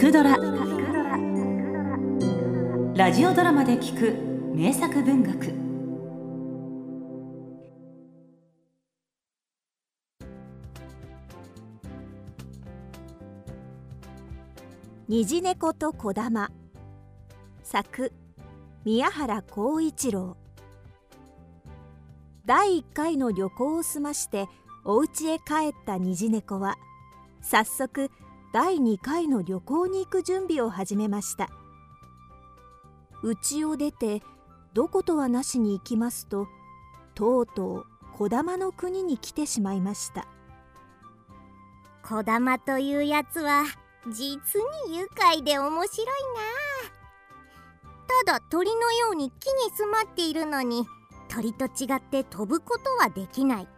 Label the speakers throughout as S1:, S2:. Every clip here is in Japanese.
S1: くドラ」ラジオドラマで聞く名作文学。
S2: 虹猫と小玉作宮原光一郎。第1回の旅行を済ましてお家へ帰った虹猫は早速第2回の旅行に行く準備を始めました。家を出てどことはなしに行きますととうとう小玉の国に来てしまいました。
S3: 小玉というやつは実に愉快で面白いな。ただ鳥のように木に住まっているのに鳥と違って飛ぶことはできない。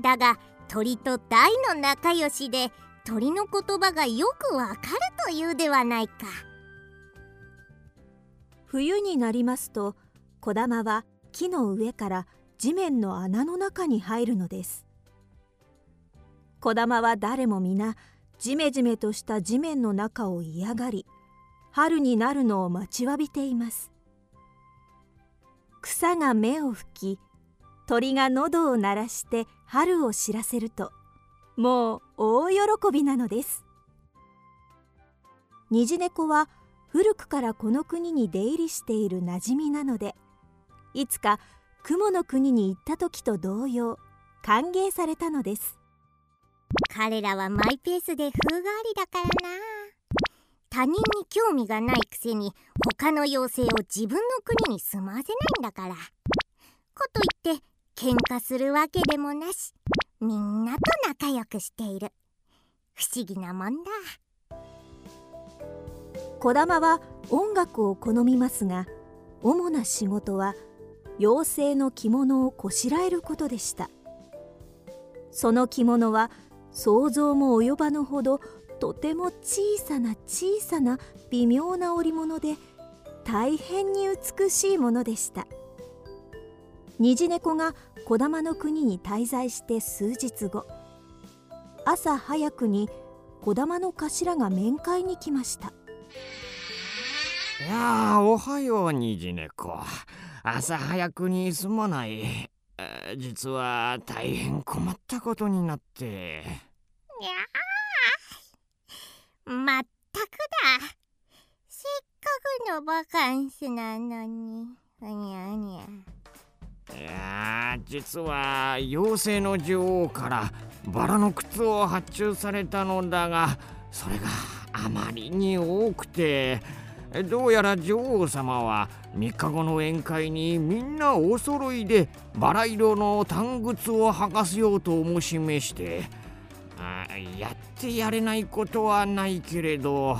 S3: だが鳥と大の仲良しで鳥の言葉がよくわかるというではないか。
S2: 冬になりますと小玉は木の上から地面の穴の中に入るのです。小玉は誰も皆ジメジメとした地面の中を嫌がり春になるのを待ちわびています。草が目を吹き鳥が喉を鳴らして春を知らせるともう大喜びなのです。虹猫は古くからこの国に出入りしている馴染みなのでいつか雲の国に行った時と同様歓迎されたのです。
S3: 彼らはマイペースで風変わりだからな。他人に興味がないくせに他の妖精を自分の国に住まわせないんだから。こといって喧嘩するわけでもなし。みんなと仲良くしている。不思議なもんだ。
S2: 児玉は音楽を好みますが主な仕事は妖精の着物をこしらえることでした。その着物は想像も及ばぬほどとても小さな小さな微妙な織物で大変に美しいものでした。虹猫が児玉の国に滞在して数日後朝早くに児玉の頭が面会に来ました。
S4: いやおはよう虹猫。朝早くにすまない。実は大変困ったことになって。
S3: いやまったくだ。せっかくのバカンスなのに。うにゃうにゃ
S4: いや実は妖精の女王からバラの靴を発注されたのだがそれがあまりに多くてどうやら女王様は3日後の宴会にみんなお揃いでバラ色の短靴を履かせようと申しめしてやってやれないことはないけれど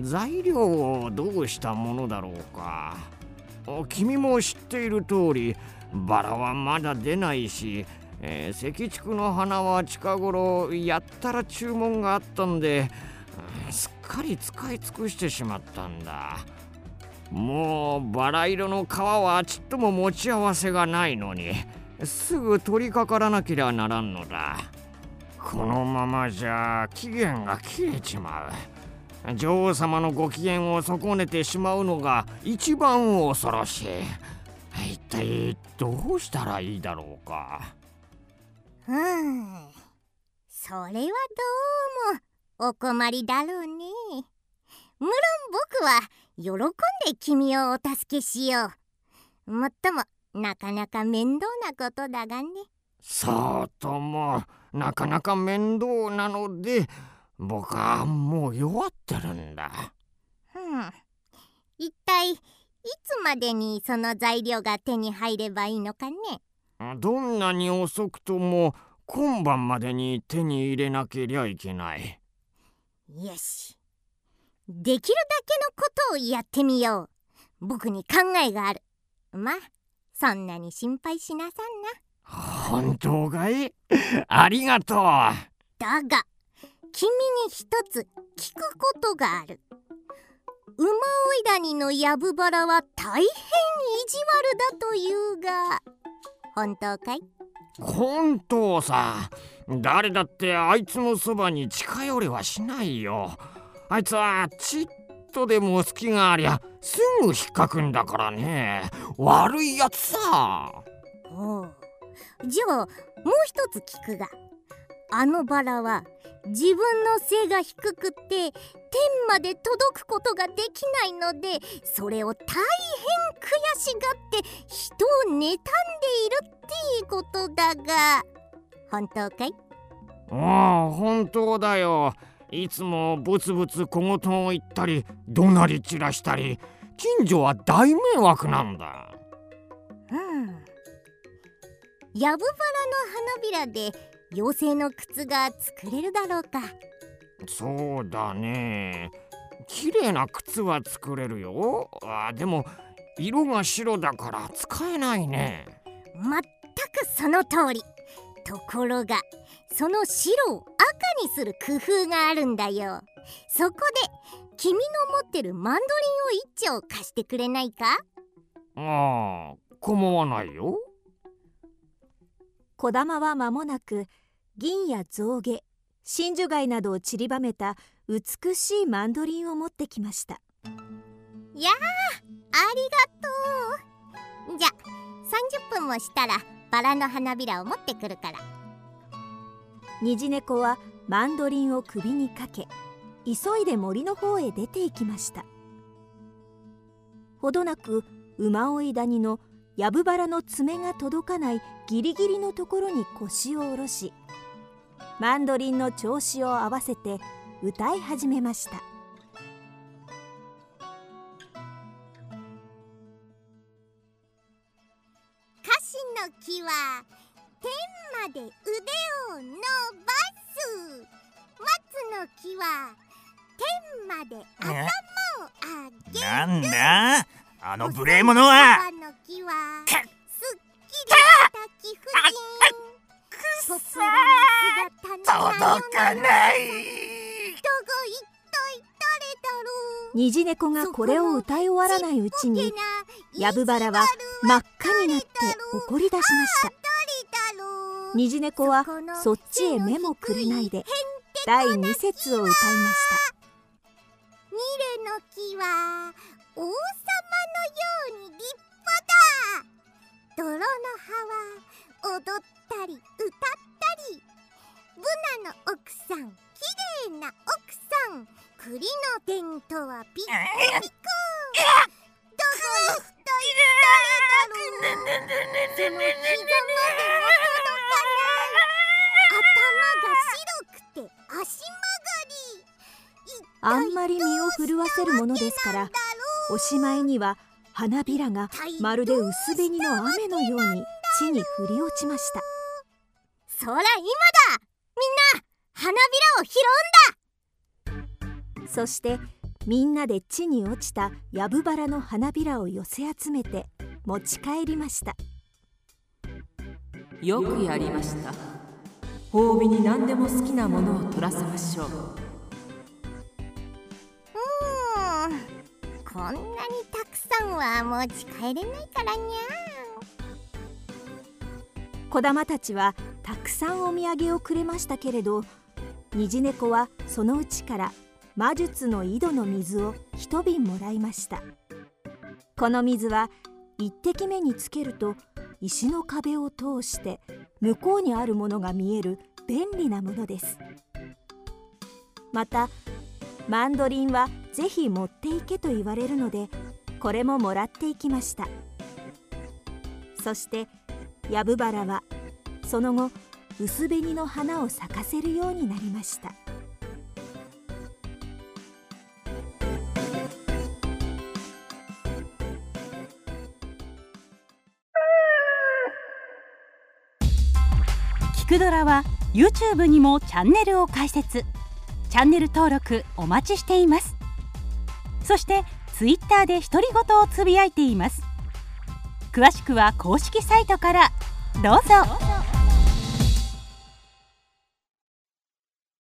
S4: 材料をどうしたものだろうか。君も知っている通りバラはまだ出ないし、えー、赤竹の花は近頃やったら注文があったんで、すっかり使い尽くしてしまったんだ。もうバラ色の皮はちっとも持ち合わせがないのにすぐ取りかからなけりゃならんのだ。このままじゃ期限が切れちまう。女王様のご機嫌を損ねてしまうのが一番恐ろしい。一体どうしたらいいだろうか。
S3: うん。それはどうもお困りだろうね。無論僕は喜んで君をお助けしよう。もっともなかなか面倒なことだがね。
S4: そうともなかなか面倒なので僕はもう弱ってるんだ。
S3: うん。一体いつまでにその材料が手に入ればいいのかね？
S4: どんなに遅くとも今晩までに手に入れなけりゃいけない。
S3: よし。できるだけのことをやってみよう。僕に考えがある。まあそんなに心配しなさん
S4: な。本当かい？ありがとう。
S3: だが君に一つ聞くことがある。馬追い谷のやぶばらは大変意地悪だというが。本当かい？
S4: 本当さ。誰だってあいつのそばに近寄れはしないよ。あいつはちっとでも隙がありゃすぐ引っかくんだからね。悪いやつさ。
S3: おう。じゃあもう一つ聞くが。あのバラは自分の背が低くって天まで届くことができないのでそれを大変悔しがって人を妬んでいるっていうことだが。本当かい？
S4: ああ本当だよ。いつもブツブツ小言を言ったり怒鳴り散らしたり近所は大迷惑なんだ。
S3: うん。やぶバラの花びらで妖精の靴が作れるだろうか。
S4: そうだね。綺麗な靴は作れるよ。あでも色が白だから使えないね。
S3: まったくその通り。ところがその白を赤にする工夫があるんだよ。そこで君の持ってるマンドリンを一丁貸してくれないか？
S4: ああ構わないよ。
S2: 小玉は間もなく銀や象牙真珠貝などを散りばめた美しいマンドリンを持ってきました。
S3: やあありがとう。じゃ30分もしたらバラの花びらを持ってくるから。
S2: 虹猫はマンドリンを首にかけ急いで森の方へ出て行きました。ほどなく馬追い谷のやぶバラの爪が届かないギリギリのところに腰を下ろしマンドリンの調子を合わせて歌い始めました。
S3: カシの木は天まで腕を伸ばす。松の木は天まで頭を上げる。
S5: なんだ？あの無礼者は。
S3: おの木はすっきりした貴婦人心の姿に
S5: 届かない。
S3: 人が一体誰だろう。
S2: 虹猫がこれを歌い終わらないうちにやぶバラは真っ赤になって怒り出しました。虹猫はそっちへ目もくれないで第2節を歌いました。
S3: ミレの木は王様のように立派だ。泥の葉は踊ったり歌ったりブナの奥さん綺麗な奥さん。栗の伝とはピッピコどこ一体誰だろうその膝まで届かない頭が白くて足曲がり
S2: あんまり身を震わせるものですからおしまいには花びらがまるで薄紅の雨のように地に降り落ちました。
S3: そら今だ。みんな花びらを拾うんだ。
S2: そしてみんなで地に落ちたやぶバラの花びらを寄せ集めて持ち帰りました。
S6: よくやりました。褒美に何でも好きなものを取らせましょう
S3: こんなにたくさんは持ち帰れないからにゃ
S2: 子玉たちはたくさんお土産をくれましたけれど虹猫はそのうちから魔術の井戸の水を一瓶もらいました。この水は一滴目につけると石の壁を通して向こうにあるものが見える便利なものです。またマンドリンはぜひ持っていけと言われるのでこれももらっていきました。そしてヤブバラはその後薄紅の花を咲かせるようになりました。
S1: キクドラは YouTube にもチャンネルを開設。チャンネル登録お待ちしています。そして Twitter で独り言をつぶやいています。詳しくは公式サイトから。どうぞ。